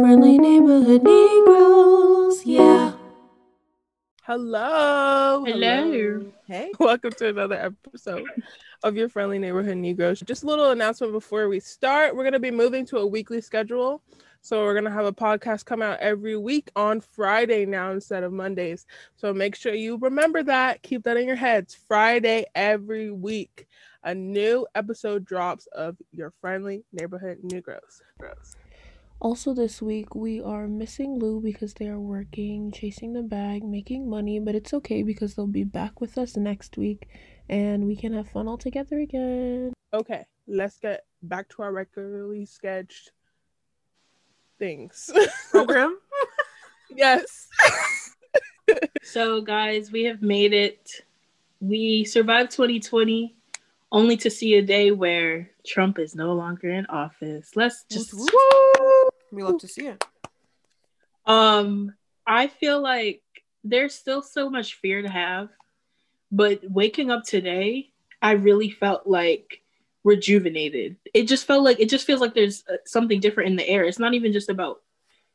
Friendly neighborhood Negroes, yeah. Hello. Hello. Hey. Welcome to another episode of your friendly neighborhood Negroes. Just a little announcement before we start. We're going to be moving to a weekly schedule. So we're going to have a podcast come out every week on Friday now instead of Mondays. So make sure you remember that. Keep that in your heads. Friday every week. A new episode drops of your friendly neighborhood Negroes. Gross. Also, this week we are missing Lou because they are working, chasing the bag, making money, but it's okay because they'll be back with us next week and we can have fun all together again. Okay, let's get back to our regularly sketched things. Program? yes. so, guys, we have made it. We survived 2020 only to see a day where Trump is no longer in office. Let's just we love to see it. Um, I feel like there's still so much fear to have, but waking up today, I really felt like rejuvenated. It just felt like it just feels like there's uh, something different in the air. It's not even just about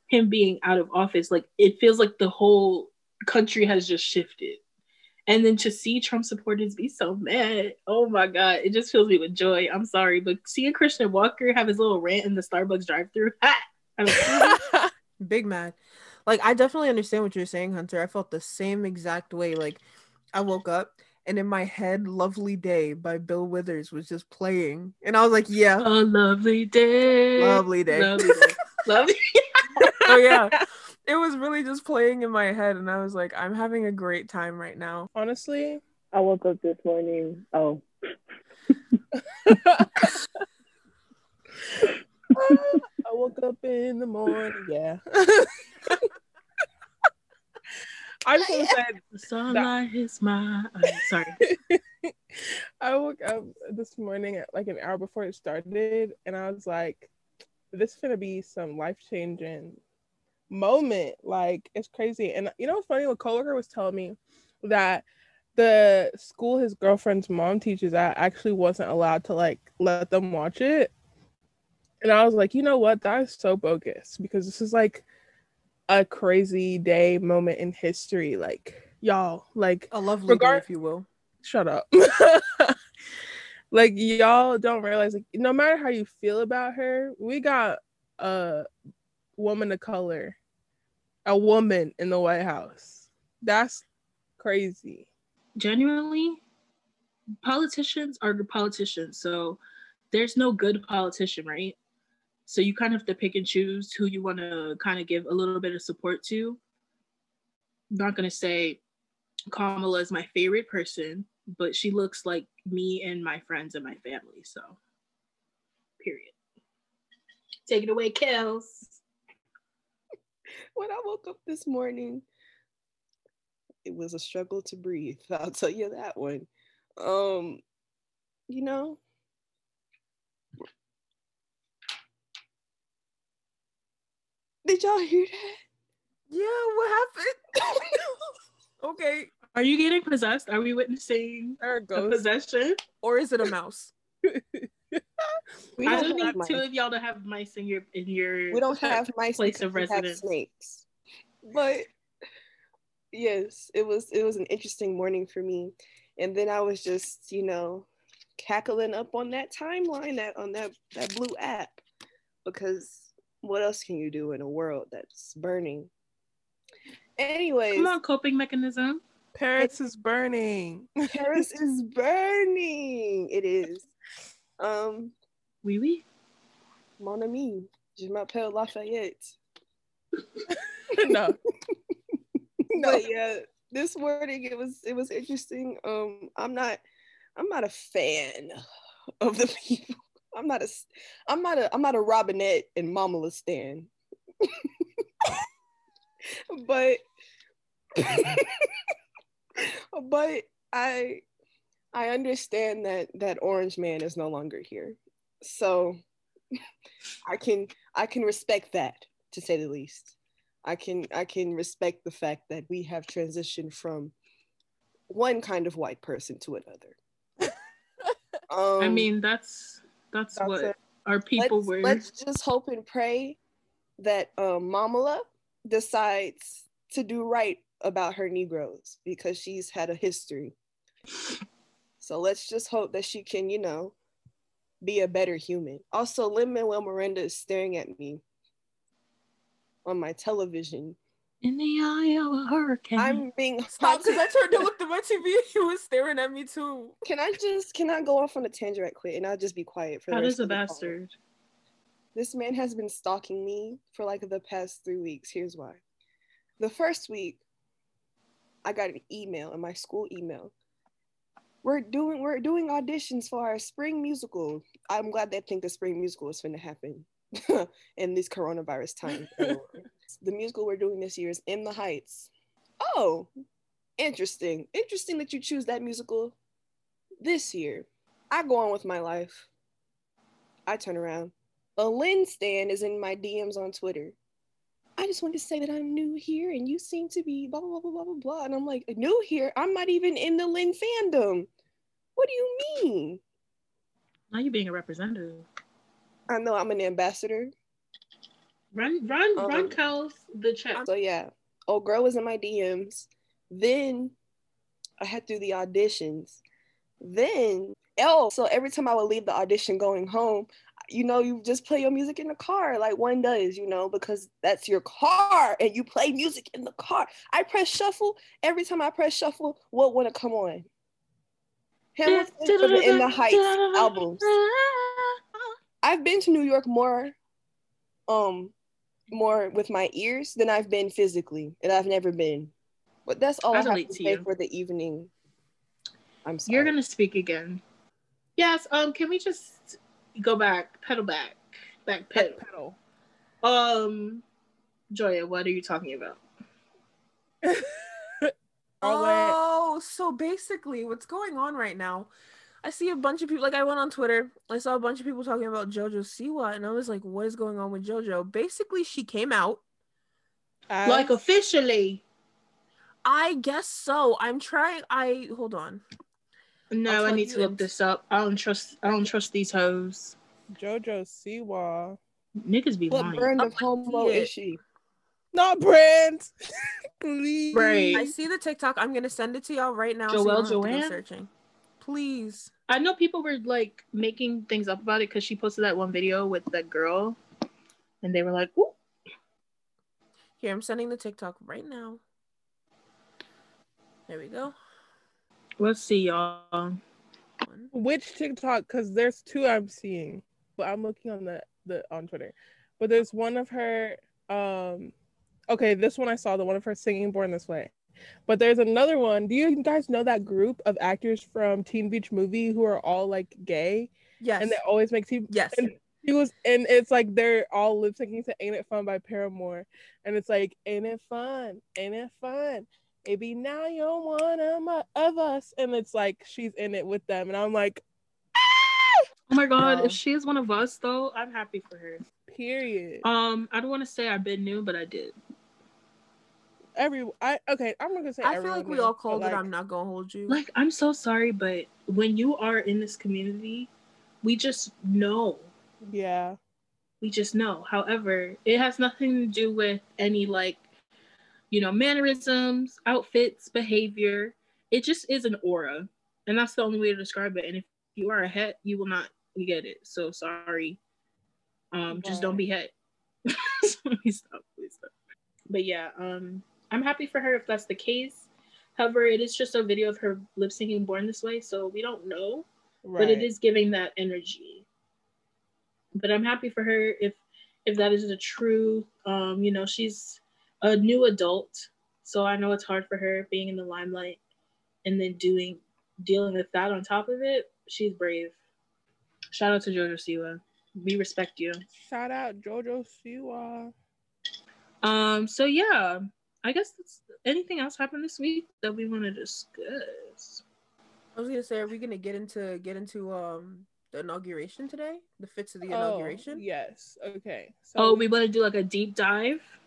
him being out of office. Like it feels like the whole country has just shifted. And then to see Trump supporters be so mad, oh my God, it just fills me with joy. I'm sorry, but seeing Christian Walker have his little rant in the Starbucks drive through, big mad. Like, I definitely understand what you're saying, Hunter. I felt the same exact way. Like, I woke up and in my head, Lovely Day by Bill Withers was just playing. And I was like, yeah. A lovely day. Lovely day. Lovely day. lovely. oh, yeah it was really just playing in my head and I was like, I'm having a great time right now. Honestly, I woke up this morning. Oh. I woke up in the morning, yeah. I just want to say the sunlight is my sorry. I woke up this morning at like an hour before it started and I was like, this is gonna be some life changing moment. Like it's crazy. And you know what's funny? A coworker was telling me that the school his girlfriend's mom teaches at actually wasn't allowed to like let them watch it. And I was like, you know what? That is so bogus because this is like a crazy day moment in history. Like y'all, like a lovely regard- day, if you will. Shut up. like y'all don't realize like no matter how you feel about her, we got a woman of color a woman in the White House. That's crazy. Genuinely, politicians are the politicians. So there's no good politician, right? So you kind of have to pick and choose who you want to kind of give a little bit of support to. I'm not going to say Kamala is my favorite person, but she looks like me and my friends and my family. So, period. Take it away, Kels when I woke up this morning, it was a struggle to breathe. I'll tell you that one. Um, you know, did y'all hear that? Yeah, what happened? okay. Are you getting possessed? Are we witnessing a possession? Or is it a mouse? we I don't need mice. two of y'all to have mice in your in your we don't have mice place of residence. snakes. But yes, it was it was an interesting morning for me. And then I was just, you know, cackling up on that timeline that on that that blue app because what else can you do in a world that's burning? Anyways, come on, coping mechanism. Paris is burning. Paris is burning. It is. Um, oui, oui. Mon ami, je m'appelle Lafayette. no. no. But yeah, this morning it was it was interesting. Um, I'm not I'm not a fan of the people. I'm not a I'm not a I'm not a Robinette and Mama Stan. but but I I understand that that orange man is no longer here. So I can I can respect that to say the least. I can I can respect the fact that we have transitioned from one kind of white person to another. um, I mean that's that's, that's what it. our people let's, were. Let's just hope and pray that um, Mamala decides to do right about her Negroes because she's had a history. So let's just hope that she can, you know, be a better human. Also, Lin Manuel Miranda is staring at me on my television. In the eye of a hurricane. I'm being Stop, because I turned to look at my TV and he was staring at me too. Can I just can I go off on a tangent right quick and I'll just be quiet for the How rest does a of the call? bastard? This man has been stalking me for like the past three weeks. Here's why. The first week, I got an email in my school email. We're doing we're doing auditions for our spring musical. I'm glad they think the spring musical is going to happen in this coronavirus time. the musical we're doing this year is In the Heights. Oh, interesting. Interesting that you choose that musical this year. I go on with my life. I turn around. A Lin Stan is in my DMs on Twitter. I just want to say that I'm new here and you seem to be blah, blah, blah, blah, blah, blah. And I'm like, new here? I'm not even in the Lin fandom. What do you mean? Now you being a representative. I know I'm an ambassador. Run, run, Um, run, Kels, the check. So yeah, old girl was in my DMs. Then I had to do the auditions. Then oh, so every time I would leave the audition going home, you know, you just play your music in the car like one does, you know, because that's your car and you play music in the car. I press shuffle. Every time I press shuffle, what want to come on? Hamilton the In the Heights albums. I've been to New York more, um, more with my ears than I've been physically, and I've never been. But that's all I, I have to to say you. for the evening. I'm sorry. You're gonna speak again. Yes. Um. Can we just go back, pedal back, back pedal? pedal. Um, Joya, what are you talking about? Oh, so basically, what's going on right now? I see a bunch of people. Like I went on Twitter, I saw a bunch of people talking about JoJo Siwa, and I was like, "What is going on with JoJo?" Basically, she came out. As- Like officially? I guess so. I'm trying. I hold on. I'll No, I need to look this up. I don't trust. I don't trust these hoes. JoJo Siwa. Niggas be what lying. brand Oh, of I homo see it. is she? Not brand. Please. Right. I see the TikTok. I'm gonna send it to y'all right now. so you Joelle don't have to go Joanne? searching. Please. I know people were like making things up about it because she posted that one video with that girl, and they were like, Ooh. Here, I'm sending the TikTok right now. There we go. "Let's see, y'all." One. Which TikTok? Because there's two I'm seeing, but I'm looking on the the on Twitter. But there's one of her. Um, okay, this one I saw the one of her singing "Born This Way." But there's another one. Do you guys know that group of actors from Teen Beach Movie who are all like gay Yes. and they always make teen yes. and he was and it's like they're all lip syncing to Ain't It Fun by Paramore. And it's like, Ain't it fun? Ain't it fun? Maybe now you're one of, my, of us. And it's like she's in it with them. And I'm like, Oh my god, No. if she is one of us though, I'm happy for her. period. Um, I don't want to say I've been new, but I did. Every I okay, I'm gonna say I feel like we knew, all but, called like, it. I'm not gonna hold you. Like, I'm so sorry, but when you are in this community, we just know. Yeah. We just know. However, it has nothing to do with any like, you know, mannerisms, outfits, behavior. It just is an aura, and that's the only way to describe it. And if you are a het, you will not get it. So sorry. Um, just don't be het. please stop, please stop. But yeah, um, I'm happy for her if that's the case. However, it is just a video of her lip syncing "Born This Way," so we don't know Right. but it is giving that energy but i'm happy for her if if that is the truth um you know she's a new adult so i know it's hard for her being in the limelight and then doing dealing with that on top of it she's brave shout out to jojo siwa we respect you Shout out Jojo Siwa. um so yeah i guess that's anything else happened this week that we want to discuss I was gonna say, are we gonna get into get into um the inauguration today? The fits of the inauguration? Oh, inauguration? yes. Okay. So oh we want to do like a deep dive We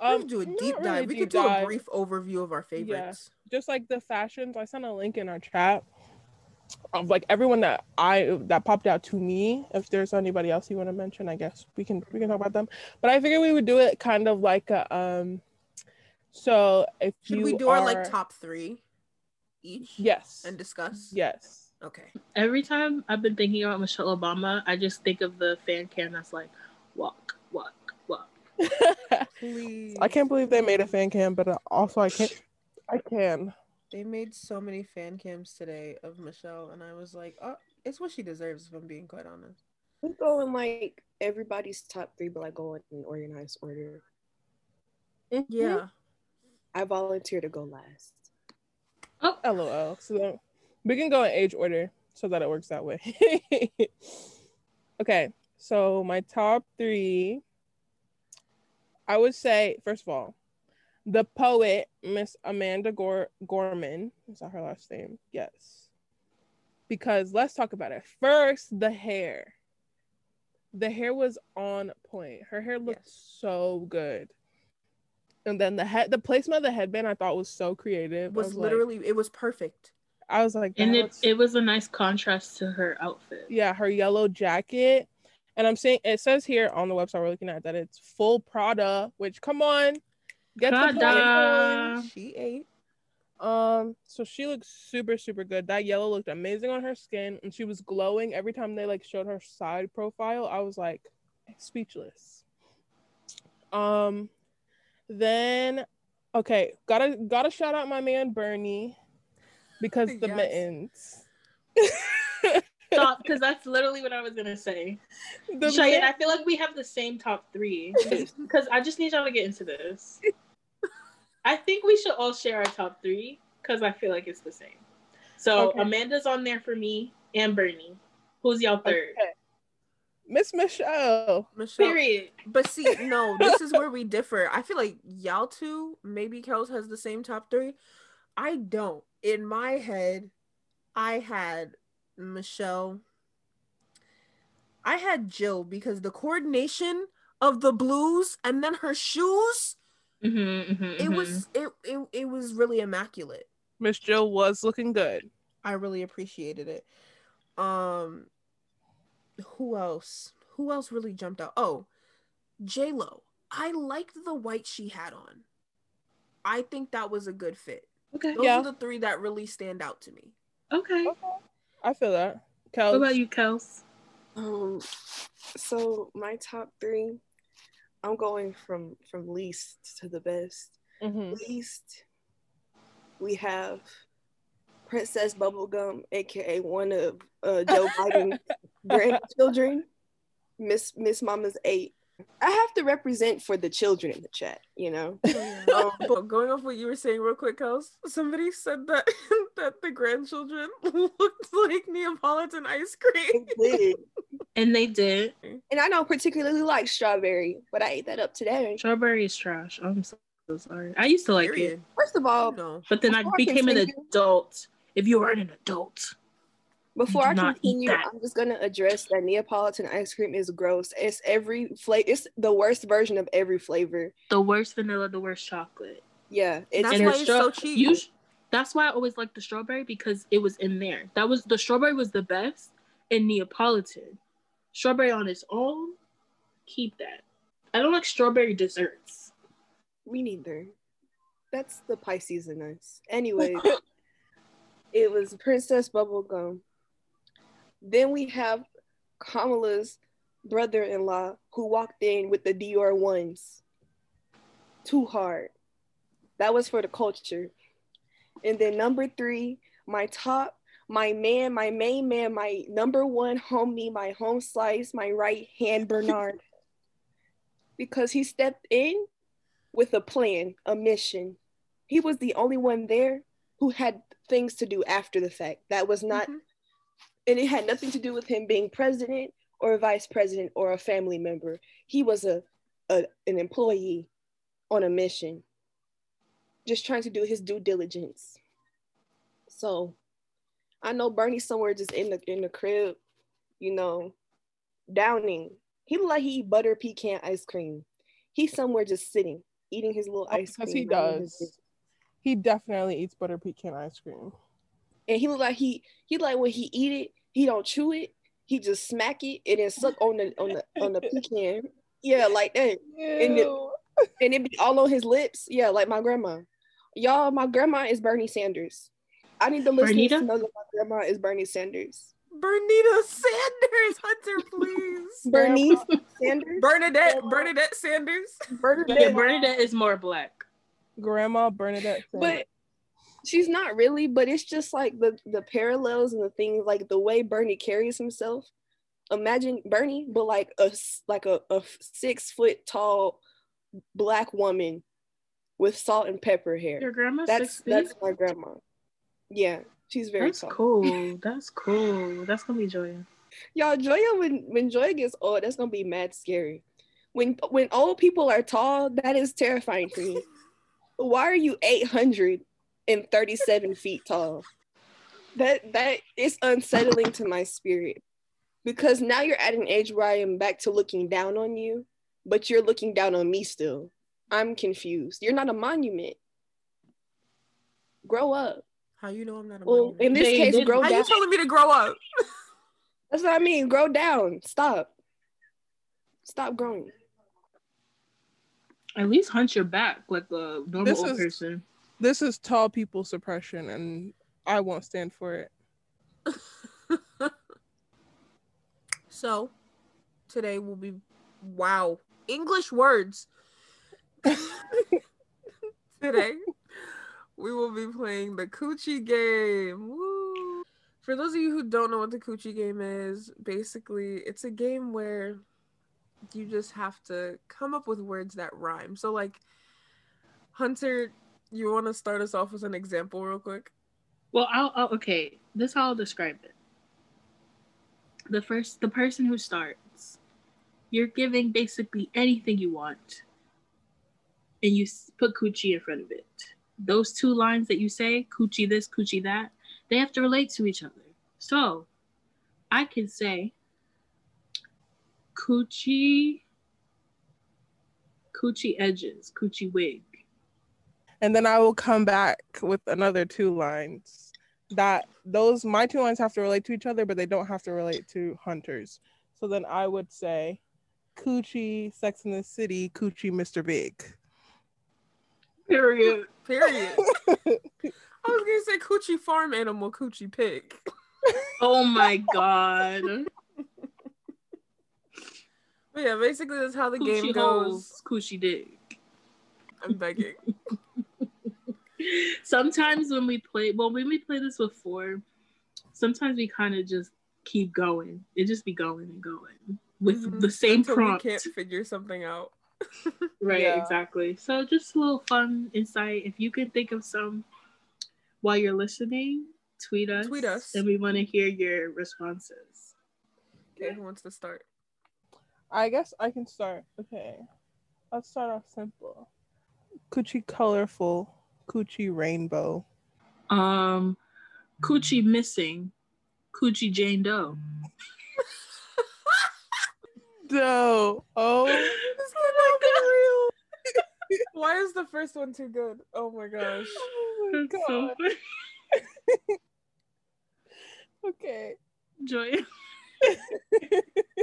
um, could do a not deep really dive. we deep could do dive. a brief overview of our favorites. Yeah. just like the fashions. I sent a link in our chat. of like everyone that I that popped out to me. If there's anybody else you want to mention, I guess we can we can talk about them. But I figured we would do it kind of like a um. So if Should you we do are, our like top three each? yes And discuss? yes Okay. Every time I've been thinking about Michelle Obama, I just think of the fan cam that's like, walk, walk, walk. Please. I can't believe they made a fan cam, but uh, also I can't. I can. They made so many fan cams today of Michelle, and I was like, oh, it's what she deserves, if I'm being quite honest. We go in like everybody's top three, but like go in organized order. Mm-hmm. Yeah. I volunteer to go last. Oh, LOL. So then we can go in age order so that it works that way. okay, so my top three, I would say first of all, the poet Miss Amanda Gor- Gorman is that her last name? Yes. Because let's talk about it. First, the hair. The hair was on point. Her hair looked Yes. so good. And then the head, the placement of the headband, I thought was so creative. It I was like- literally, it was perfect. I was like, and it, looks- it was a nice contrast to her outfit. yeah, her yellow jacket. And I'm saying it says here on the website we're looking at that it's full Prada, which come on, get the Prada. point. She ate. Um, so she looks super, super good. That yellow looked amazing on her skin, and she was glowing every time they like showed her side profile. I was like speechless. Um, then okay, gotta gotta shout out my man Bernie because the Yes. mittens. Stop, because that's literally what I was gonna say. The Cheyenne, mitt- I feel like we have the same top three. Because I just need y'all to get into this. I think we should all share our top three because I feel like it's the same. So Okay. Amanda's on there for me and Bernie. Who's y'all third? Okay. Miss Michelle. Michelle. Period. But see, no, this is where we differ. I feel like y'all two, maybe Kels has the same top three. I don't. In my head, I had Michelle. I had Jill because the coordination of the blues and then her shoes, Mm-hmm, it was it, it it was really immaculate. Miss Jill was looking good. I really appreciated it. Um who else? Who else really jumped out? Oh, J Lo. I liked the white she had on. I think that was a good fit. Okay. Those Yeah. are the three that really stand out to me. Okay. I feel that. What about you, Kels? Um, so my top three, I'm going from from least to the best. Mhm. Least, we have Princess Bubblegum, aka one of uh, Joe Biden's grandchildren, Miss Miss Mama's eight. I have to represent for the children in the chat, you know. um, but going off what you were saying real quick, Kels, somebody said that that the grandchildren looked like Neapolitan ice cream. It did. And they did. And I don't particularly like strawberry, but I ate that up today. Strawberry is trash. I'm so, so sorry. I used to like it, First of all, No. but then I Before I became an adult. If you weren't an adult, Before I continue. I'm just gonna address that Neapolitan ice cream is gross. It's every flavor. It's the worst version of every flavor. the worst vanilla, the worst chocolate. Yeah, it's That's why the it's so cheap. You sh- that's why I always liked the strawberry because it was in there. That was the strawberry was the best in Neapolitan. Strawberry on its own, keep that. I don't like strawberry desserts. me neither. That's the Pisces in us. Anyway, it was Princess Bubblegum. Then we have Kamala's brother-in-law who walked in with the Dior ones. Too hard. That was for the culture. And then number three, my top, my man, my main man, my number one homie, my home slice, my right hand Bernard. because he stepped in with a plan, a mission. He was the only one there who had things to do after the fact. That was not, Mhm. And it had nothing to do with him being president or a vice president or a family member. He was a, a an employee on a mission, just trying to do his due diligence. So, I know Bernie somewhere just in the in the crib, you know, downing. He look like he eat butter pecan ice cream. He's somewhere just sitting, eating his little Oh, ice because cream. he does. He definitely eats butter pecan ice cream. And he look like he he like when he eat it, he don't chew it, he just smack it and then suck on the on the on the pecan. Yeah, like that. And it, and it be all on his lips. Yeah, like my grandma. Y'all, my grandma is Bernie Sanders. I need the listeners to know that my grandma is Bernie Sanders. Bernita Sanders, Hunter, please. Bernice Sanders. Bernadette, Bernadette Sanders. Bernadette. Yeah, Bernadette is more black. Grandma Bernadette. Sanders. but she's not really but it's just like the the parallels and the things like the way bernie carries himself imagine bernie but like a like a, a six foot tall black woman with salt and pepper hair. Your grandma? grandma's that's six feet. that's my grandma yeah she's very That's tall cool. That's cool. That's gonna be Joya. y'all joya when when joya gets old that's gonna be mad scary when when old people are tall that is terrifying to me why are you 837 feet tall. That that is unsettling to my spirit. Because now you're at an age where i am back to looking down on you but you're looking down on me still. I'm confused. You're not a monument. Grow up. How you know I'm not a well monument? in this They case did- grow How down. you telling me to grow up? that's what i mean. Grow down. Stop. Stop growing. At least hunch your back like a normal This old is- person. This is tall people suppression, and I won't stand for it. So, today will be wow English words. today, we will be playing the Coochie game. Woo. For those of you who don't know what the Coochie game is, basically, it's a game where you just have to come up with words that rhyme. So, like, Hunter, you want to start us off with an example, real quick? Well, I'll, I'll okay. This how I'll describe it. The first, the person who starts, you're giving basically anything you want, and you put coochie in front of it. Those two lines that you say, coochie this, coochie that, they have to relate to each other. So, I can say, coochie, coochie edges, coochie wig. And then I will come back with another two lines. That those my two lines have to relate to each other, but they don't have to relate to hunters. So then I would say, Coochie, Sex in the City, Coochie, Mr. Big. Period. Period. I was gonna say coochie farm animal, coochie pig. Oh my god. But yeah, basically that's how the game goes. holes, coochie dick. I'm begging. Sometimes when we play, well, when we play this before, sometimes we kind of just keep going. It just be going and going with Mhm. the same Until prompt. We can't figure something out. Right, Yeah. exactly. So just a little fun insight. If you can think of some while you're listening, tweet us. Tweet us. And we want to hear your responses. Okay, who wants to start? I guess I can start. Okay. Let's start off simple. Coochie colorful, coochie rainbow. Um, Coochie missing, Coochie Jane Doe. Doe. Oh This cannot be real. Why is the first one too good? Oh my gosh. Oh my That's so Okay. Joy.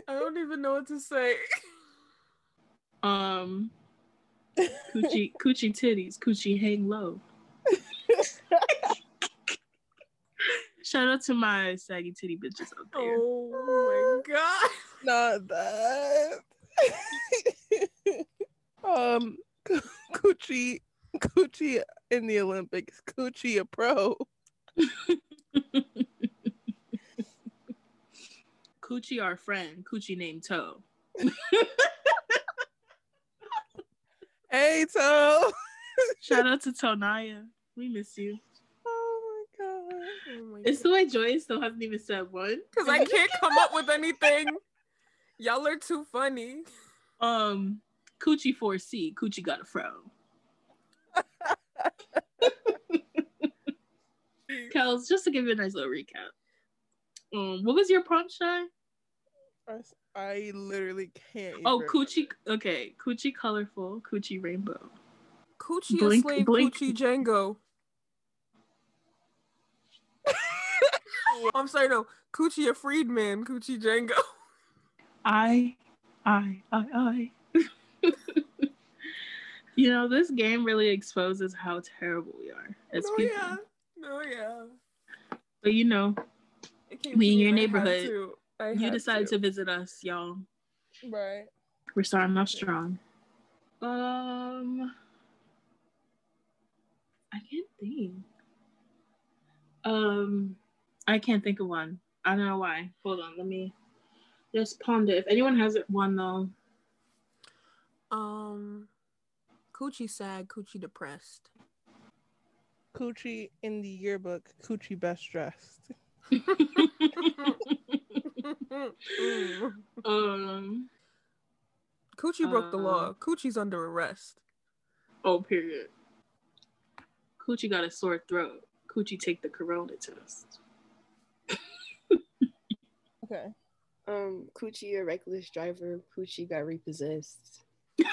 I don't even know what to say. Um, Coochie Coochie titties, Coochie hang low. Shout out to my saggy titty bitches out there. Oh my god. Not that. um, Coochie, Coochie in the Olympics. Coochie a pro. Coochie our friend, Coochie named Toe. Hey, Toe. Shout out to Tonaya. We miss you. Oh my god. Oh my It's the way Joy still hasn't even said one. Because I can't come up with anything. Y'all are too funny. Um, Coochie 4C, Coochie got a fro. Kels, just to give you a nice little recap. Um, what was your prompt, Shy? I, I literally can't. Oh, even- Coochie. Okay, Coochie colorful, Coochie rainbow. Coochie Blink, a slave, blink. Coochie Django. I'm sorry, no. Coochie a freedman, Coochie Django. I, I, I, I. you know, this game really exposes how terrible we are as no, people. yeah. No, yeah. But you know, We in your and I neighborhood. To. I you had decided to visit us, y'all. Right. We're starting off strong. Um, I can't think. Um, I can't think of one. I don't know why. Hold on, let me just ponder. If anyone has one though, Um, Coochie sad, Coochie depressed. Coochie in the yearbook. Coochie best dressed. Um, Coochie broke the Uh, law. Coochie's under arrest. oh, period. Coochie got a sore throat. Coochie take the corona test. Okay. Um, Coochie a reckless driver. Coochie got repossessed.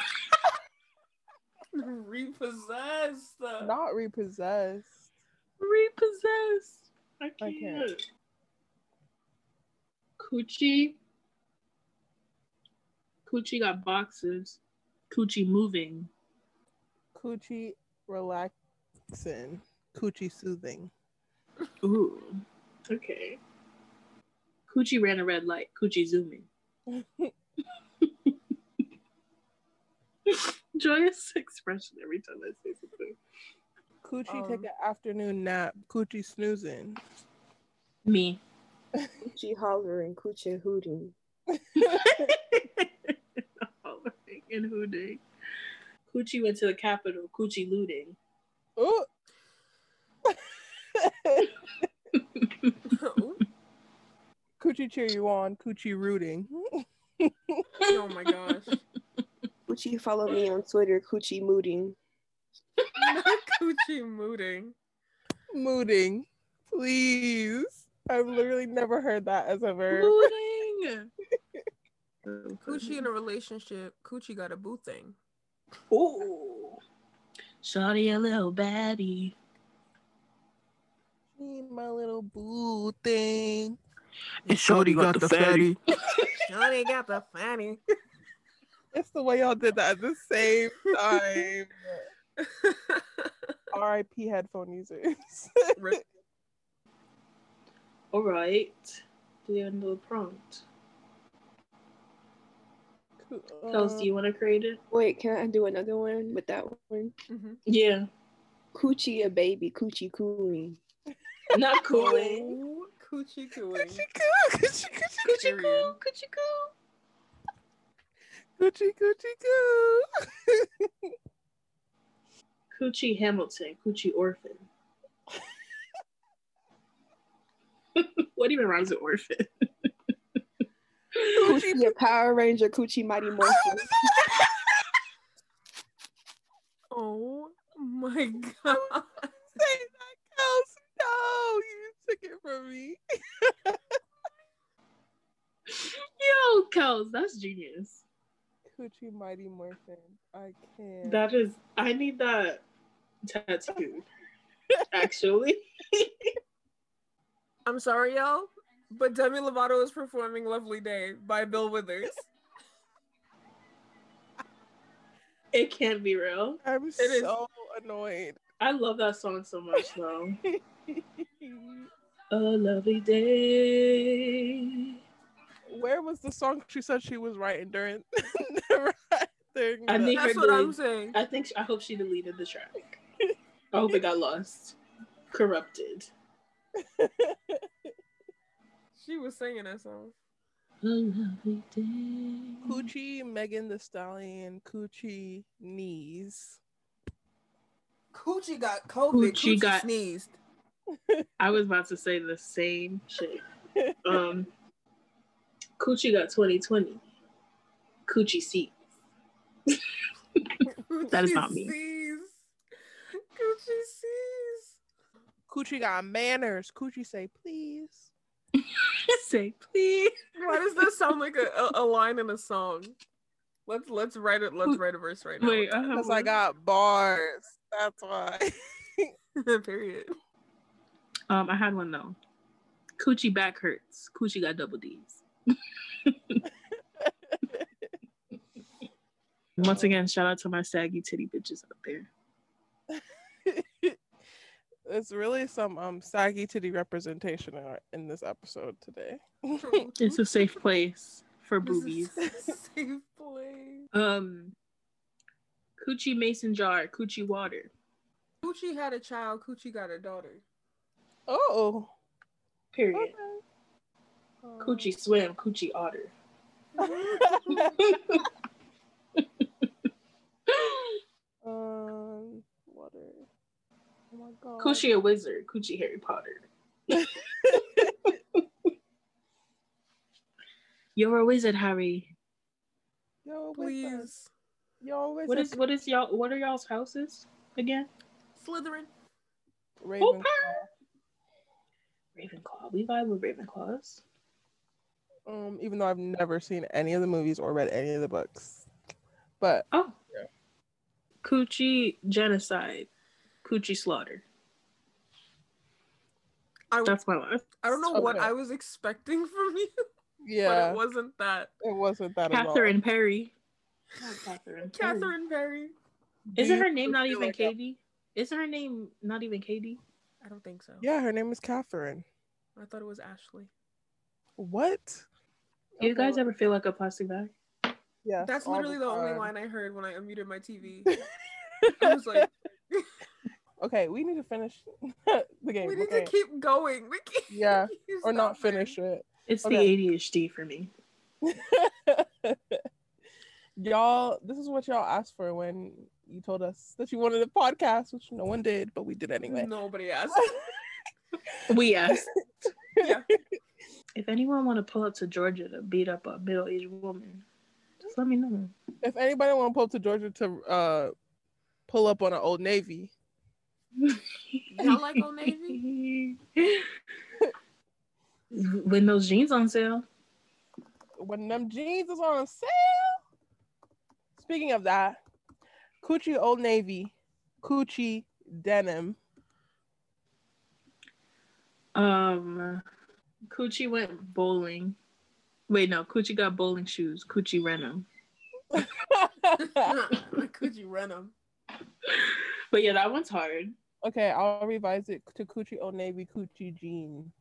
Repossessed. Not repossessed. Repossessed. I I can't. Coochie. Coochie got boxes. Coochie moving. Coochie relaxing. Coochie soothing. Ooh. Okay. Coochie ran a red light. Coochie zooming. Joyous expression every time I say something. Coochie Um, take an afternoon nap. Coochie snoozing. Me. Coochie hollering. Coochie hooting. Hollering and hooting. Coochie went to the capital, Coochie looting. Ooh. Ooh. Coochie cheer you on. Coochie rooting. oh my gosh. Coochie follow me on Twitter. Coochie mooting. Coochie mooting. Mooting. Please. I've literally never heard that as a verb. Looting. Coochie in a relationship. Coochie got a boo thing. Ooh. Shawty a little baddie. Me, My little boo thing. And Shorty got the fatty. Shawty got the fatty. It's the way y'all did that at the same time. R.I.P. headphone users. Rip. All right. Do you have another prompt? Kels, Uh, do you want to create it? Wait, can I do another one with that one? Mhm. Yeah. Coochie a baby. Coochie cooing. Not cooling. Oh, Coochie cooing. Coochie coo, coochie coochie Coochie Period. cool. Coochie cool. coochie coochie coo. Coochie Hamilton. Coochie Orphan. What even rhymes with orphan? Coochie a Power Ranger. Coochie Mighty oh, Morphin. Oh my god. Say that, Kels. No, you took it from me. Yo, Kels, that's genius. Coochie Mighty Morphin. I can't. That is, I need that tattoo, Actually, I'm sorry, y'all, but Demi Lovato is performing "Lovely Day" by Bill Withers. it can't be real. I'm is- so annoyed. I love that song so much, though. A lovely day. Where was the song she said she was writing during? during I the- think- That's her what I'm saying. I think I hope she deleted the track. I hope it got lost, corrupted. She was singing that song. A lovely day. Coochie Megan Thee Stallion. Coochie knees. Coochie got COVID. Coochie Coochie, got- sneezed. I was about to say the same shit. Um, Coochie got 2020. Coochie seat. That is not me. Coochie sees. Coochie got manners. Coochie say please. Say please. Why does this sound like a, a, a line in a song? Let's let's write it. Let's write a verse right now. Wait, I have Because I one. got bars. That's why. Period. Um, I had one though. Coochie back hurts. Coochie got double D's. Once again, shout out to my saggy titty bitches out there. It's really some um saggy titty representation in, our, in this episode today. It's a safe place for This is boobies. a safe place. Um, coochie mason jar, coochie water. Coochie had a child. Coochie got a daughter. oh, Period. okay. Um, Coochie swim, coochie otter. um, water. Oh god. Coochie a wizard, coochie Harry Potter. You're a wizard, Harry. Yo, please. Please. Yo, wizard. What is what is y'all what are y'all's houses again? Slytherin. Ravenclaw. Ravenclaw. We vibe with Ravenclaws. Um, even though I've never seen any of the movies or read any of the books, but Oh. Yeah. Coochie genocide. Coochie slaughter. I, That's my life. I don't know what I was expecting from you, yeah, but it wasn't that. it wasn't that at all. Catherine Perry. Not Catherine. Perry. Catherine Perry. Isn't her name not even like that- Katie? Isn't her name not even Katie? I don't think so. Yeah, her name is Catherine. I thought it was Ashley. What? Do you Okay, guys ever feel like a plastic bag? Yeah. That's literally the, only line I heard when I unmuted my TV. I was like, Okay, we need to finish the game. we need okay? to keep going. We can't Yeah, keep or not stopping. finish it. It's Okay. the ADHD for me. y'all, this is what y'all asked for when you told us that you wanted a podcast, which no one did, but we did anyway. Nobody asked. We asked. yeah. If anyone want to pull up to Georgia to beat up a middle aged woman, just let me know. If anybody want to pull up to Georgia to uh pull up on an old navy, Y'all like Old Navy? when those jeans on sale. when them jeans is on sale. Speaking of that, Coochie Old Navy, Coochie denim. Um, Coochie went bowling. Wait, no, Coochie got bowling shoes. Coochie ran them. Could you rent them? But yeah, that one's hard. okay, I'll revise it to Coochie Old Navy, Coochie jeans.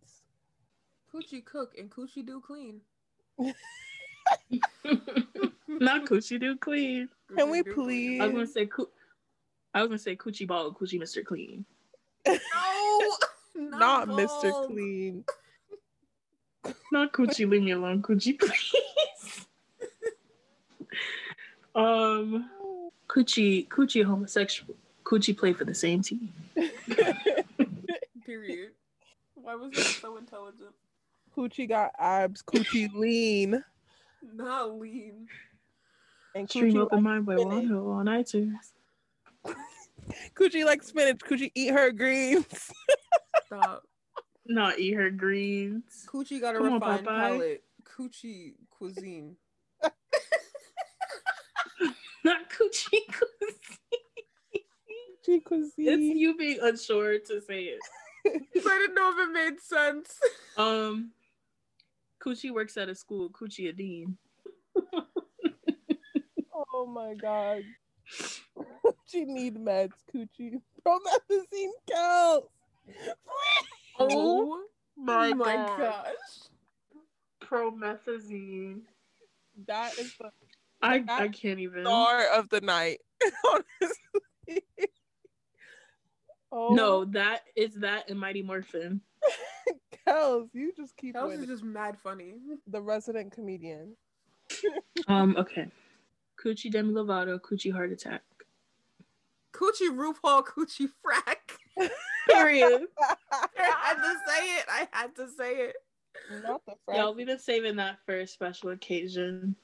Coochie cook and Coochie do clean. Not Coochie do clean. Can we please- I was gonna say Coo- I was gonna say Coochie ball, Coochie Mister Clean. clean? No, Not Mr. Clean. Not Coochie, leave me alone, Coochie, please. um, Coochie, Coochie homosexual. Coochie play for the same team. Period. Why was that so intelligent? Coochie got abs, Coochie lean, Not lean. and Stream Coochie open mind by spinach. one Hill on iTunes. Coochie like spinach. Coochie eat her greens. Stop. Not eat her greens. Coochie got a Come refined Popeye. palate. Coochie cuisine. Not Coochie Coochie. Coochie cuisine. It's you being unsure to say it. I didn't know if it made sense. Um, Coochie works at a school. Coochie a dean. Oh my god. Coochie need meds, Coochie. Promethazine counts. Oh my, my god. gosh. Promethazine. That is the I That I can't even. star of the night. Honestly. Oh No, that is that in Mighty Morphin. Kels, you just keep That was with just mad funny. the resident comedian. Um, okay. Coochie Demi Lovato, Coochie Heart Attack. Coochie RuPaul, Coochie Frack. Period. I had to say it. I had to say it. Not the Y'all, we've been saving that for a special occasion.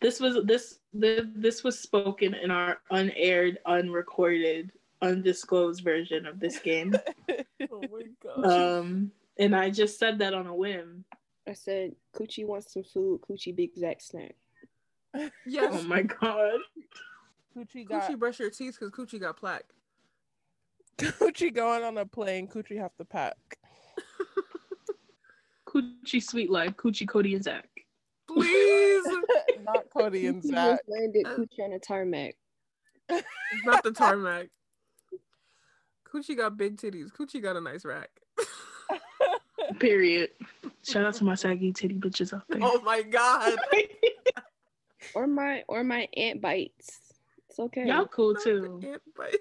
This was this the this was spoken in our unaired, unrecorded, undisclosed version of this game. Oh my gosh. um, and I just said that on a whim. I said, Coochie wants some food. Coochie Big Zack snack. yes. Oh my god. Coochie got Coochie brush your teeth because Coochie got plaque. Coochie going on a plane. Coochie have to pack. Coochie Suite Life, Coochie Cody and Zack. Please. Not Cody and Coochie Zack. just landed Coochie on a tarmac. Not the tarmac. Coochie got big titties. Coochie got a nice rack. Period. Shout out to my saggy titty bitches out there. Oh my god. Or my or my aunt bites. It's okay. Y'all cool too. the ant bite.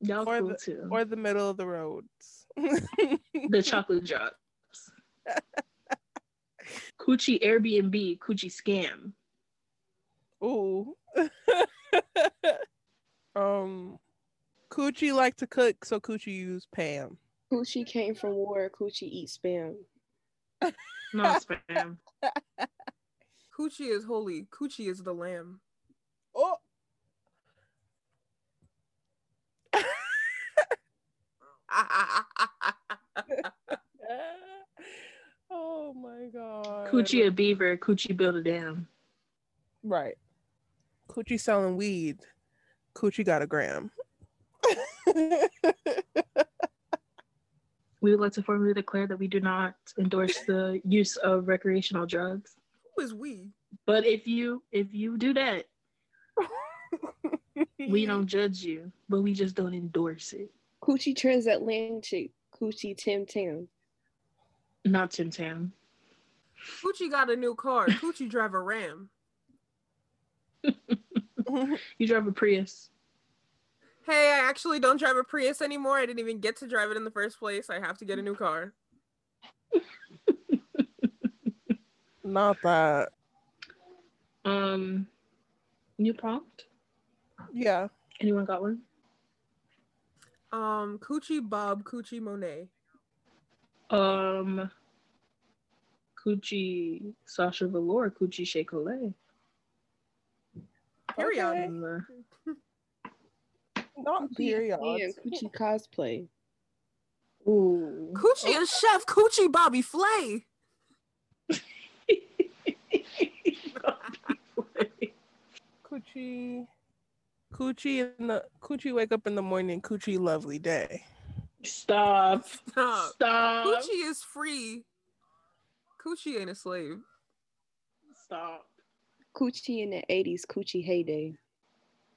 Y'all Or cool the- too. Or the middle of the roads. the chocolate drops. Coochie Airbnb, Coochie scam. Ooh. um, Coochie like to cook, so Coochie use Pam. Coochie came from war. Coochie eat spam. No spam. Coochie is holy. Coochie is the lamb. Oh. oh my god. Coochie a beaver, Coochie build a dam. Right. Coochie selling weed. Coochie got a gram. We would like to formally declare that we do not endorse the use of recreational drugs. Who is we? But if you if you do that, we don't judge you, but we just don't endorse it. Coochie transatlantic. Coochie Tim Tam. Not Tim Tam. Coochie got a new car. Coochie drive a ram. You drive a Prius. Hey, I actually don't drive a Prius anymore. I didn't even get to drive it in the first place. I have to get a new car. Not that. Um, new prompt. Yeah. Anyone got one? Um, Coochie Bob, Coochie Monet. Um, Coochie Sasha Velour, Coochie Shea Coulee. Period. Okay. Not Coochie period. and Coochie cosplay. ooh. Coochie and Chef Coochie Bobby Flay. Coochie. Coochie in the Coochie wake up in the morning. Coochie lovely day. Stop. Stop. Stop. Coochie is free. Coochie ain't a slave. Stop. Coochie in the 80s. Coochie heyday.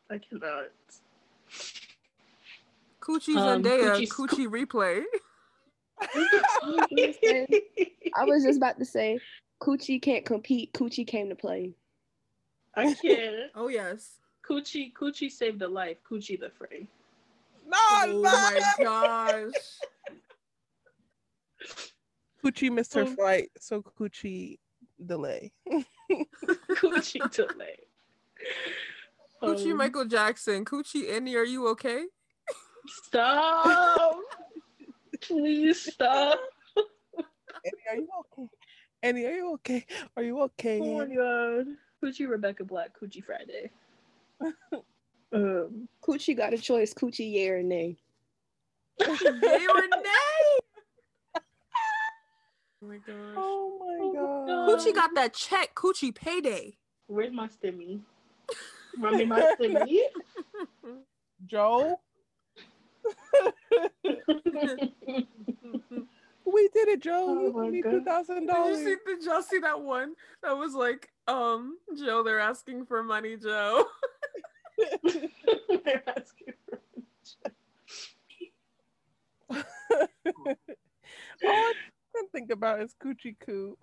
I cannot. Coochie Um, Zendaya, Coochie's- Coochie replay. I was just about to say, Coochie can't compete. Coochie came to play. I can't. Oh yes. Coochie Coochie saved a life. Coochie the Free. Not Oh my that. gosh. Coochie missed her Um, flight, so Coochie delay. Coochie delay. Coochie Um, Michael Jackson. Coochie Annie, are you okay? Stop. Please stop. Annie, are you okay? Annie, are you okay? Are you okay? Oh my god. Coochie Rebecca Black, Coochie Friday. um, Coochie got a choice. Coochie yeah or nay. Yay or nay? Oh my gosh. Oh my Oh god. Coochie got that check. Coochie payday. where's my stimmy? Run me my stimmy. Joe, we did it, Joe. Oh you my owe me God. two thousand Did you dollars. see? Did y'all see that one? That was like, um, Joe, they're asking for money, Joe. They're asking for- All I can think about is Coochie Coo.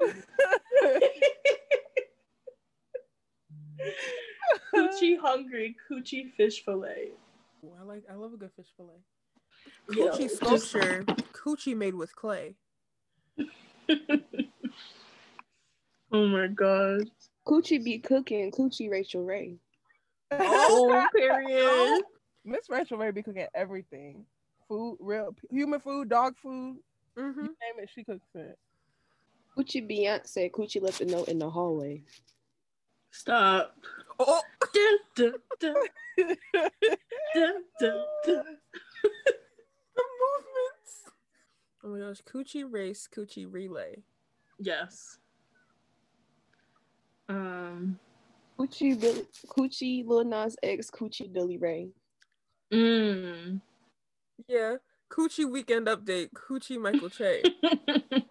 Coochie hungry, Coochie fish fillet. Ooh, I like. I love a good fish fillet. Yo, Coochie just- sculpture. Coochie made with clay. oh my god. Coochie be cooking. Coochie Rachael Ray. Oh, period. Miss Rachael Ray be cooking everything. Food, real human food, dog food. Mm-hmm. You name it, she cooks it. Coochie Beyonce. Coochie left a note in the hallway. Stop. Oh, Dun, dun, dun, dun, dun, dun. the movements. Oh my gosh, Coochie race, Coochie relay. Yes. Um. Coochie Billy, Coochie Lil Nas X. Coochie Billy Ray. Mm. Yeah, Coochie weekend update. Coochie Michael Che.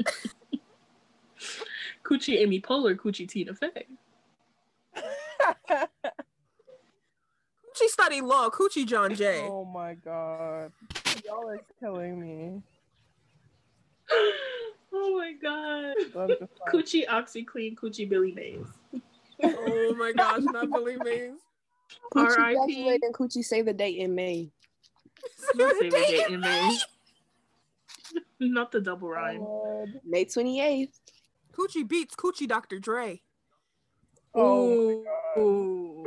Coochie Amy Poehler, Coochie Tina Fey. Coochie law. Coochie John Jay. oh my god. Y'all are killing me. oh my god. I'm just Coochie OxiClean, Coochie Billy Mays. Oh my gosh, not Billy Mays. Coochie R.I.P. graduated and Coochie save the date in May. Not Save the Date in May. Not the double rhyme. God. May 28th. Coochie beats Coochie Dr. Dre. Oh my Ooh.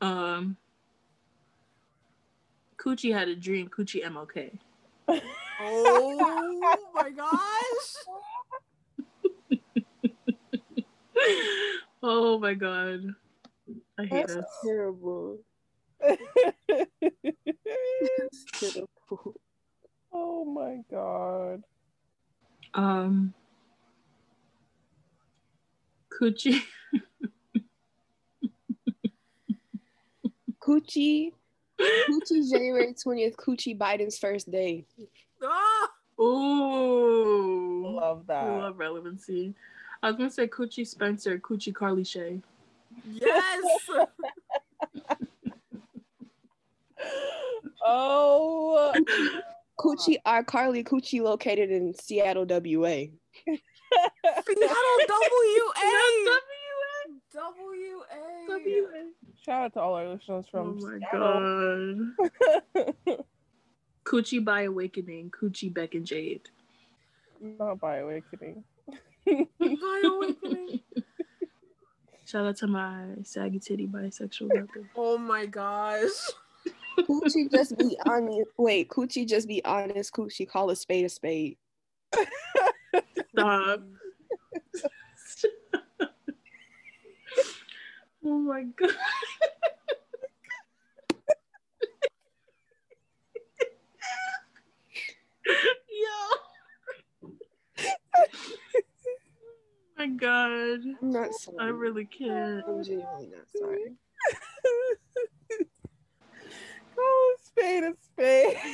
Um, Coochie had a dream. Coochie MLK. Oh my gosh. oh my god, I hate That's us. terrible. terrible. oh my god. Um, Coochie. Coochie. Coochie January 20th. Coochie Biden's first day. Ah, Ooh, Love that. love relevancy. I was gonna say Coochie Spencer, Coochie Carly Shay. yes. Oh, Coochie R. Carly Coochie located in Seattle, WA. Seattle WA. Not WA. WA. Shout out to all our listeners from Oh from my Seattle. god. Coochie by Awakening, Coochie Beck and Jade. Not by awakening. My awakening. Shout out to my saggy titty bisexual brother. Oh my gosh. Coochie just be honest. Wait, Coochie just be honest. Coochie call a spade a spade. Stop. Oh my god. Yo. Oh my god. I'm not sorry. I really can't. I'm genuinely not sorry. oh, spade a spade.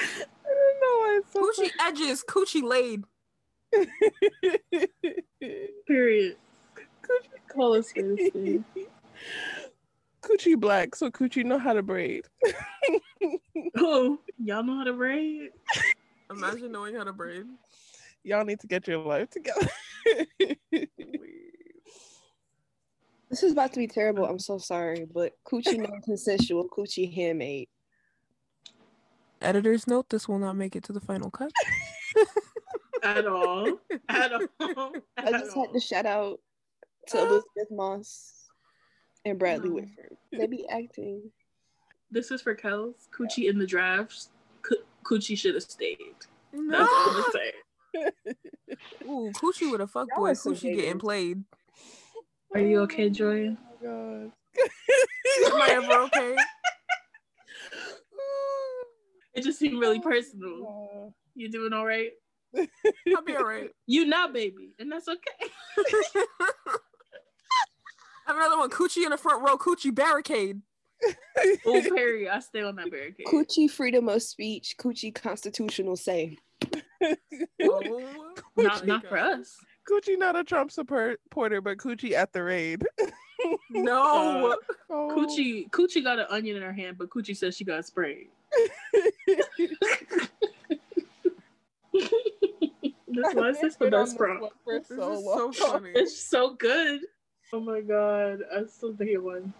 I don't know why it's so Coochie edges. Coochie laid. Period. Coochie, call us Thursday. Coochie black, so Coochie know how to braid. Oh, y'all know how to braid? Imagine knowing how to braid. Y'all need to get your life together. This is about to be terrible. I'm so sorry, but Coochie non-consensual. Coochie handmade. Editor's note: This will not make it to the final cut. At all. At all. I just all. had to shout out to Elisabeth Moss and Bradley No. Whitford. They be acting. This is for Kels. Coochie in the drafts. Co- Coochie should have stayed. No. That's all I'm saying. Ooh, Coochie with a fuck boy. Coochie getting played. Are you okay, Joy? Oh god. Am I ever okay? It just seemed really oh personal. god. You doing all right? I'll be alright. You not, baby, and that's okay. I have another one. Coochie in the front row. Coochie barricade. Oh, Perry, I stay on that barricade. Coochie freedom of speech. Coochie constitutional say. Oh, Not, not for us. Coochie not a Trump supporter, but Coochie at the raid. No. Oh. Coochie, Coochie got an onion in her hand, but Coochie says she got sprayed. That's why it's just the best this prompt. for This so is long. so funny. It's so good. Oh my god, I still think it one.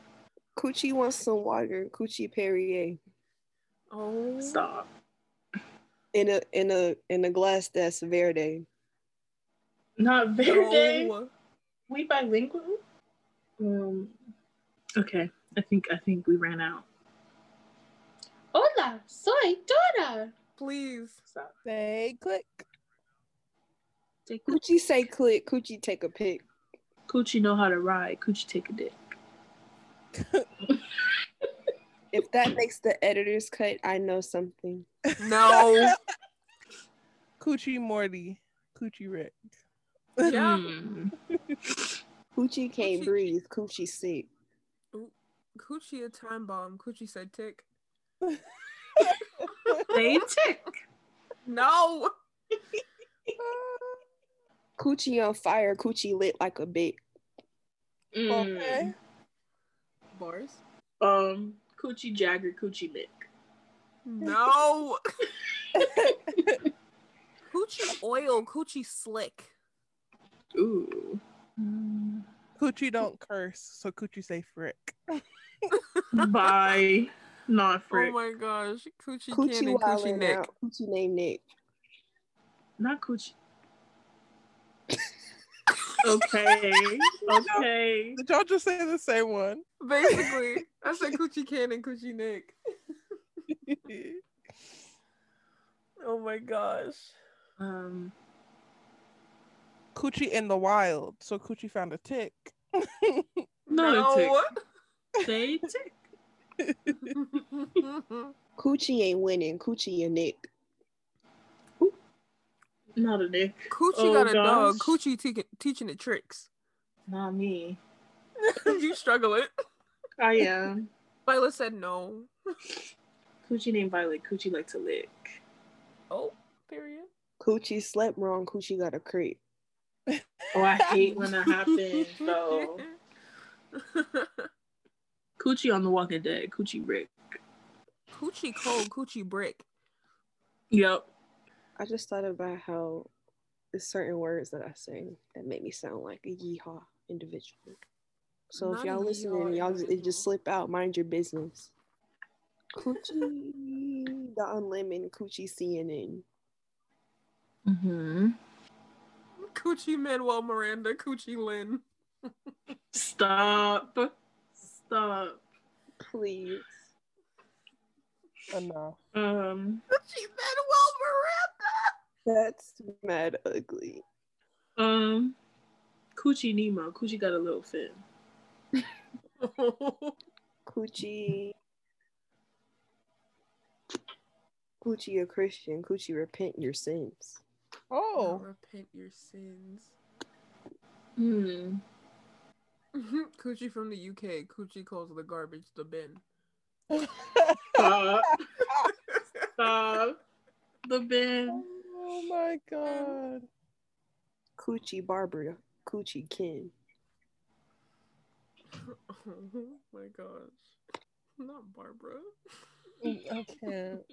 Coochie wants some water. Coochie Perrier Oh. Stop. in a in a in a glass that's Verde. Not Verde. No. We bilingual. Um. Okay, I think I think we ran out. Hola, soy Dora. Please. Stop. Say click. Take Coochie say click. Coochie take a pic. Coochie know how to ride. Coochie take a dick. If that makes the editor's cut, I know something. No. Coochie Morty. Coochie Rick. Yeah. Coochie can't Coochie- breathe. Coochie sick. Coochie a time bomb. Coochie said tick. They tick. No. Coochie on fire, coochie lit like a bit. Mm. Okay. Bars. Um, coochie jagger, coochie lick. No. coochie oil, coochie slick. Ooh. Coochie don't curse, so Coochie say frick. Bye. Not frick. Oh my gosh. Coochie, Coochie Cannon, Coochie wildin' Nick. out. Coochie named Nick. Not coochie. Okay. Okay. Did y'all just say the same one? Basically, I said Coochie Can and Coochie Nick. Oh my gosh. Um. Coochie in the wild, so Coochie found a tick. Not a tick. Say tick. Coochie ain't winning. Coochie and Nick. Not a nick. Coochie Oh, got a dog. Coochie te- teaching it tricks. Not me. you struggle struggling. I am. Violet said no. Coochie named Violet. Coochie like to lick. Oh, period. Coochie slept wrong. Coochie got a crate. Oh, I hate when that happens, though. Coochie on The Walking Dead. Coochie Rick. coochie cold, coochie brick. Yep. I just thought about how there's certain words that I say that make me sound like a yeehaw individual. So Not if y'all listening, y'all it individual. just slip out. Mind your business. Coochie Don Lemon, Coochie CNN. Mm-hmm. Coochie Manuel Miranda, Coochie Lin. Stop. Stop. Please. Enough. Um. Coochie Manuel That's mad ugly. Um. Coochie Nemo. Coochie got a little fin. Miranda. Coochie. Coochie a Christian. Coochie repent your sins. Oh, Repent your sins. Hmm. Coochie from the UK. Coochie calls the garbage the bin. Stop. Stop. The bin. Oh my um, god. Coochie Barbara. Coochie Ken. Oh my gosh. Not Barbara. Mm, I can't.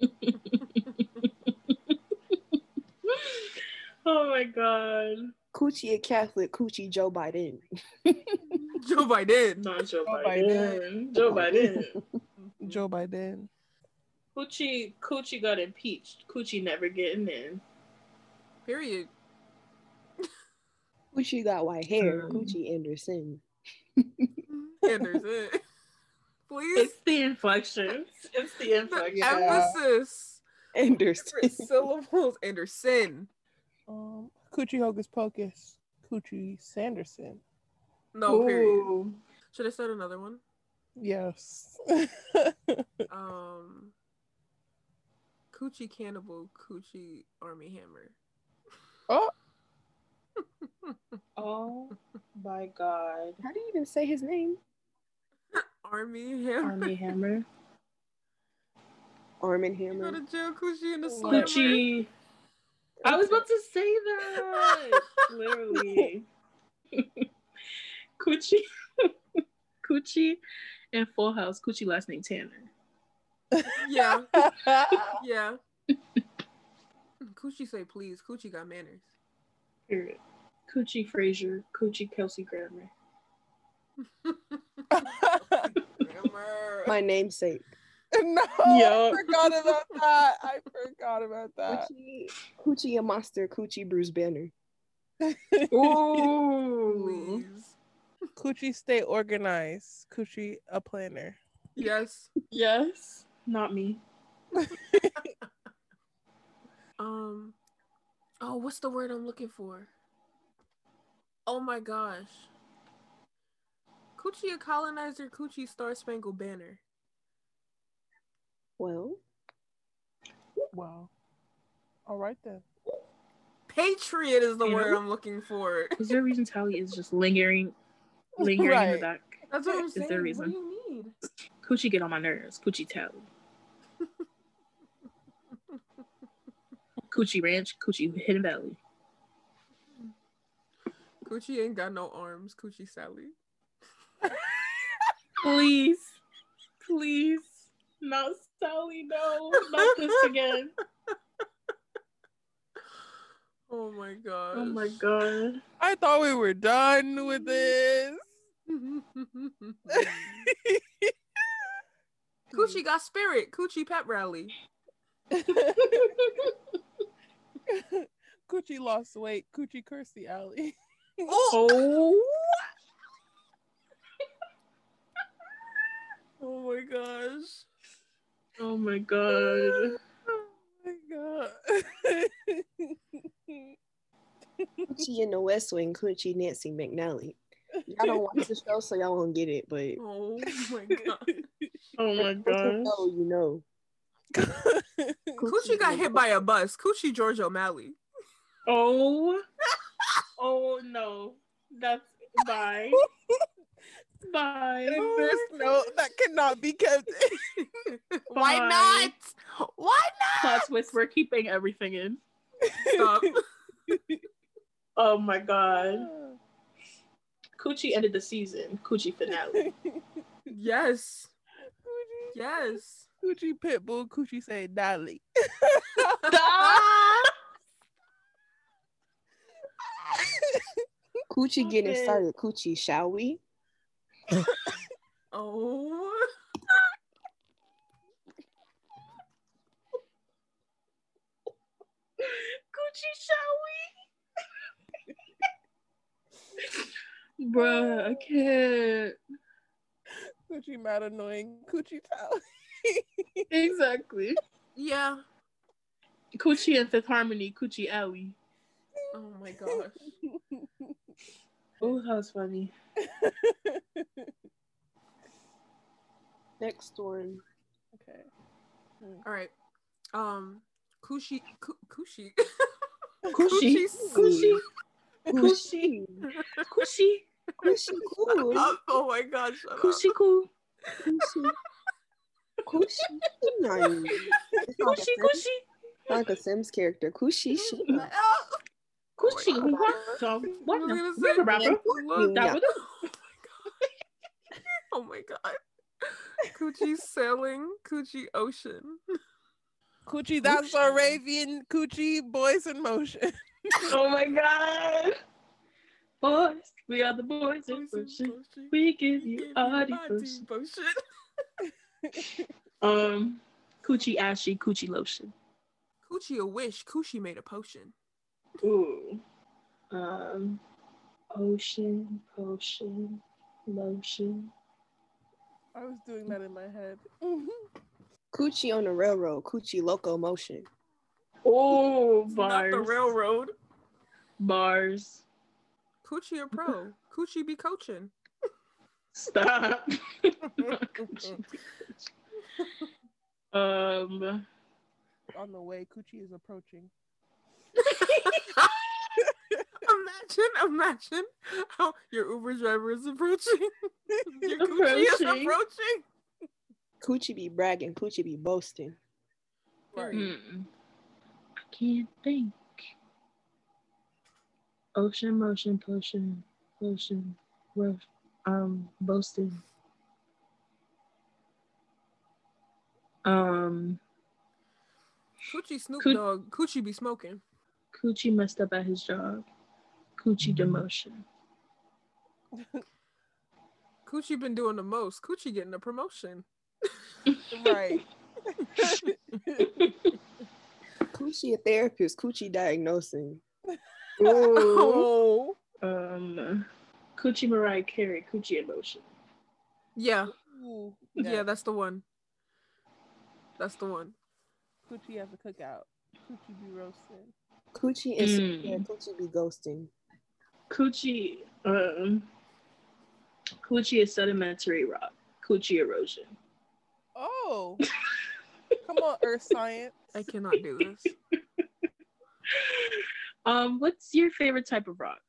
oh my god. Coochie a Catholic. Coochie Joe Biden. Joe Biden. Not Joe Joe Biden. Joe Biden. Joe Biden. Coochie Coochie got impeached. Coochie never getting in. Period. Coochie got white hair. Um. Coochie Anderson. Anderson. Please. It's the inflections. It's the The inflections. Yeah. emphasis. Anderson. Different syllables. Anderson. Um, Coochie Hocus Pocus. Coochie Sanderson. No, period. Should I start another one? Yes. Um, Coochie Cannibal, Coochie Armie Hammer. Oh, Oh my god. How do you even say his name? Armie Hammer. Armie Hammer. Armin Go Hammer. to jail, Coochie in the slammer. Coochie. I was about to say that. Literally. Coochie. Coochie and Full House. Coochie last name Tanner. Yeah, yeah. Coochie say please. Coochie got manners. Period. Coochie Frasier. Coochie Kelsey Grammer. Grammar. My namesake. no, Yup. I forgot about that. I forgot about that. Coochie, Coochie a monster. Coochie Bruce Banner. Ooh. Coochie stay organized. Coochie a planner. Yes. Yes. Not me. Um. Oh, what's the word I'm looking for? Oh my gosh. Coochie a colonizer. Coochie Star Spangled Banner. Well, Wow. All right then. Patriot is the You word know? I'm looking for. Is there a reason Tally is just lingering, lingering in the back? That's what I'm Is there saying. a What reason? do you need? Coochie get on my nerves. Coochie Tally. Coochie Ranch, Coochie Hidden Valley. Coochie ain't got no arms. Coochie Sally. Please, please, not Sally. No, not this again. Oh my god. Oh my god. I thought we were done with this. Coochie got spirit. Coochie pep rally. Coochie lost weight. Coochie Kirstie Alley. Oh. oh, Oh my gosh. oh my god. oh my god. Coochie in the West Wing, Coochie Nancy McNally. Y'all don't watch the show, so y'all won't get it, but Oh my god. Oh my if you god. know, you know. Coochie got hit by a bus. Coochie George O'Malley. Oh. Oh no. That's bye. Bye. And this note that cannot be kept. Why Bye. not? Why Plot twist, we're keeping everything in. Stop. Oh my god. Coochie ended the season. Coochie finale. yes. Coochie, Yes. Coochie Pitbull. Coochie say Dolly. Coochie getting Okay. started. Coochie, shall we? Oh. Coochie, shall we? Bruh, I can't. Coochie mad annoying. Coochie Tally. Exactly. Yeah. Coochie and Fifth Harmony, Coochie Ally. Oh my gosh. Oh, that was funny. Next one. okay. All right. Um, Coochie, Coo- Coochie, Coochie. Coochie. Coochie. Coochie. Coochie. Oh, oh my gosh. Shut up. Coochie cool. Coochie. Coochie. Like a Coochie, Sims- like a Sims character. Coochie. she- Ah. Coochie. Oh my What? So, I what? was now? gonna We have a say, rapper. look. That Yeah. Oh my god. Coochie sailing, Coochie ocean. Coochie, that's Arabian. Coochie, boys in motion. Oh my god. Boys, we are the boys in motion. We give you our devotion. devotion. Um, coochie ashy, coochie lotion. Coochie a wish, Coochie made a potion. Ooh. Um, ocean, potion, lotion. I was doing that in my head. Coochie on the railroad. Coochie locomotion. Oh, Not the railroad. Bars. Coochie a pro. Coochie be coaching. Stop. um, On the way, Coochie is approaching. imagine, imagine how your Uber driver is approaching. your Coochie is Approaching. approaching. Coochie be bragging. Coochie be boasting. Right. hmm. I can't think. Ocean, motion, potion, potion, ro- um, boasting. Um, Coochie Snoop Coo- Dogg. Coochie be smoking. Coochie messed up at his job. Coochie demotion. Coochie been doing the most. Coochie getting a promotion. Right. Coochie a therapist. Coochie diagnosing. Oh. Um, Coochie Mariah Carey, Coochie emotion. Yeah, Ooh, yeah, that's the one. That's the one. Coochie has a cookout. Coochie be roasting. Coochie is Mm. yeah, Coochie be ghosting. Coochie, um, Coochie is sedimentary rock. Coochie erosion. Oh. Come on, Earth Science. I cannot do this. Um, what's your favorite type of rock?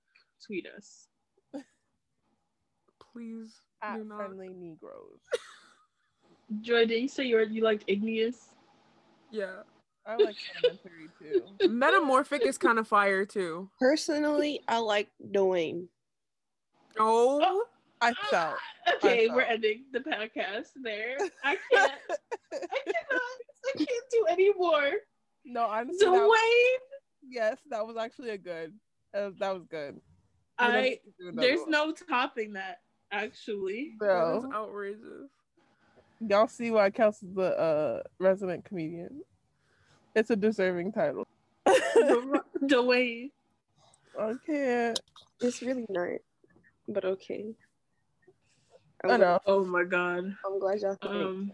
Tweet us. Please At do not. friendly Negroes. Joy, did you say you you liked igneous? Yeah. I like Sedimentary too. Metamorphic is kind of fire too. Personally, I like Dwayne. Oh, I felt. Okay, I we're ending the podcast there. I can't. I cannot. I can't do any more. no, honestly, that was- Dwayne, yes, that was actually a good. Uh, that was good. I We're there's do another no topping that. Actually, one. that is outrageous. Y'all see why Kels is the uh, resident comedian. It's a deserving title. Dwayne. I can't. It's really not, but okay. I'm, glad, Oh my god. I'm glad y'all think. Um,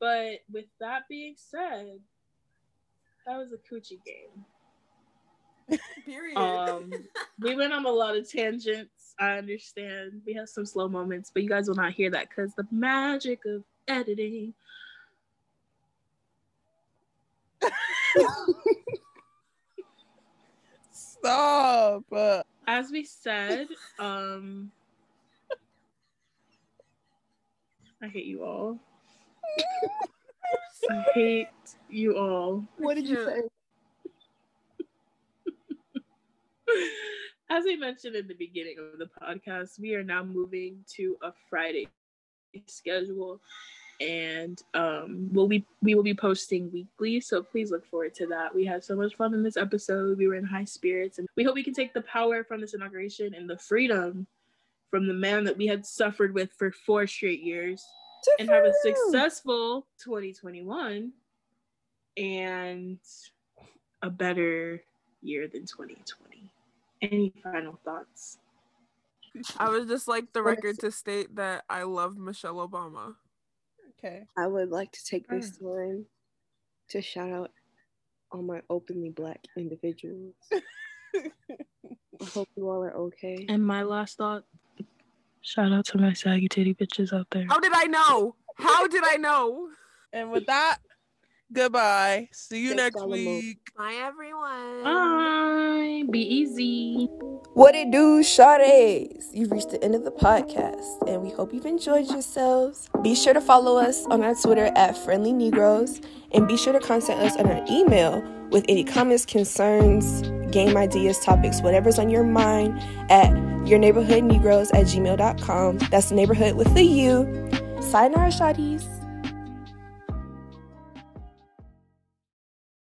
but with that being said, that was a coochie game. Period. Um, we went on a lot of tangents. I understand. We have some slow moments, but you guys will not hear that because the magic of editing. Stop. As we said, um, I hate you all. I hate you all. what did you say? As we mentioned in the beginning of the podcast, we are now moving to a Friday schedule, and um, we'll be we will be posting weekly. So please look forward to that. We had so much fun in this episode. We were in high spirits, and we hope we can take the power from this inauguration and the freedom from the man that we had suffered with for four straight years and have a successful 2021 and a better year than 2020. Any final thoughts? I would just like the record to state that I love Michelle Obama. okay. I would like to take this time to shout out all my openly black individuals. I hope you all are okay. And my last thought shout out to my saggy titty bitches out there. How did I know? How did I know? And with that, goodbye. See you Thanks, next week. Bye, everyone. Bye. Be easy. What it do, Shardays? You've reached the end of the podcast, and we hope you've enjoyed yourselves. Be sure to follow us on our Twitter at Friendly Negroes, and be sure to contact us on our email with any comments, concerns, game ideas, topics, whatever's on your mind at yourneighborhoodnegroes at gmail.com. That's neighborhood with the U. Sayonara, Shawties.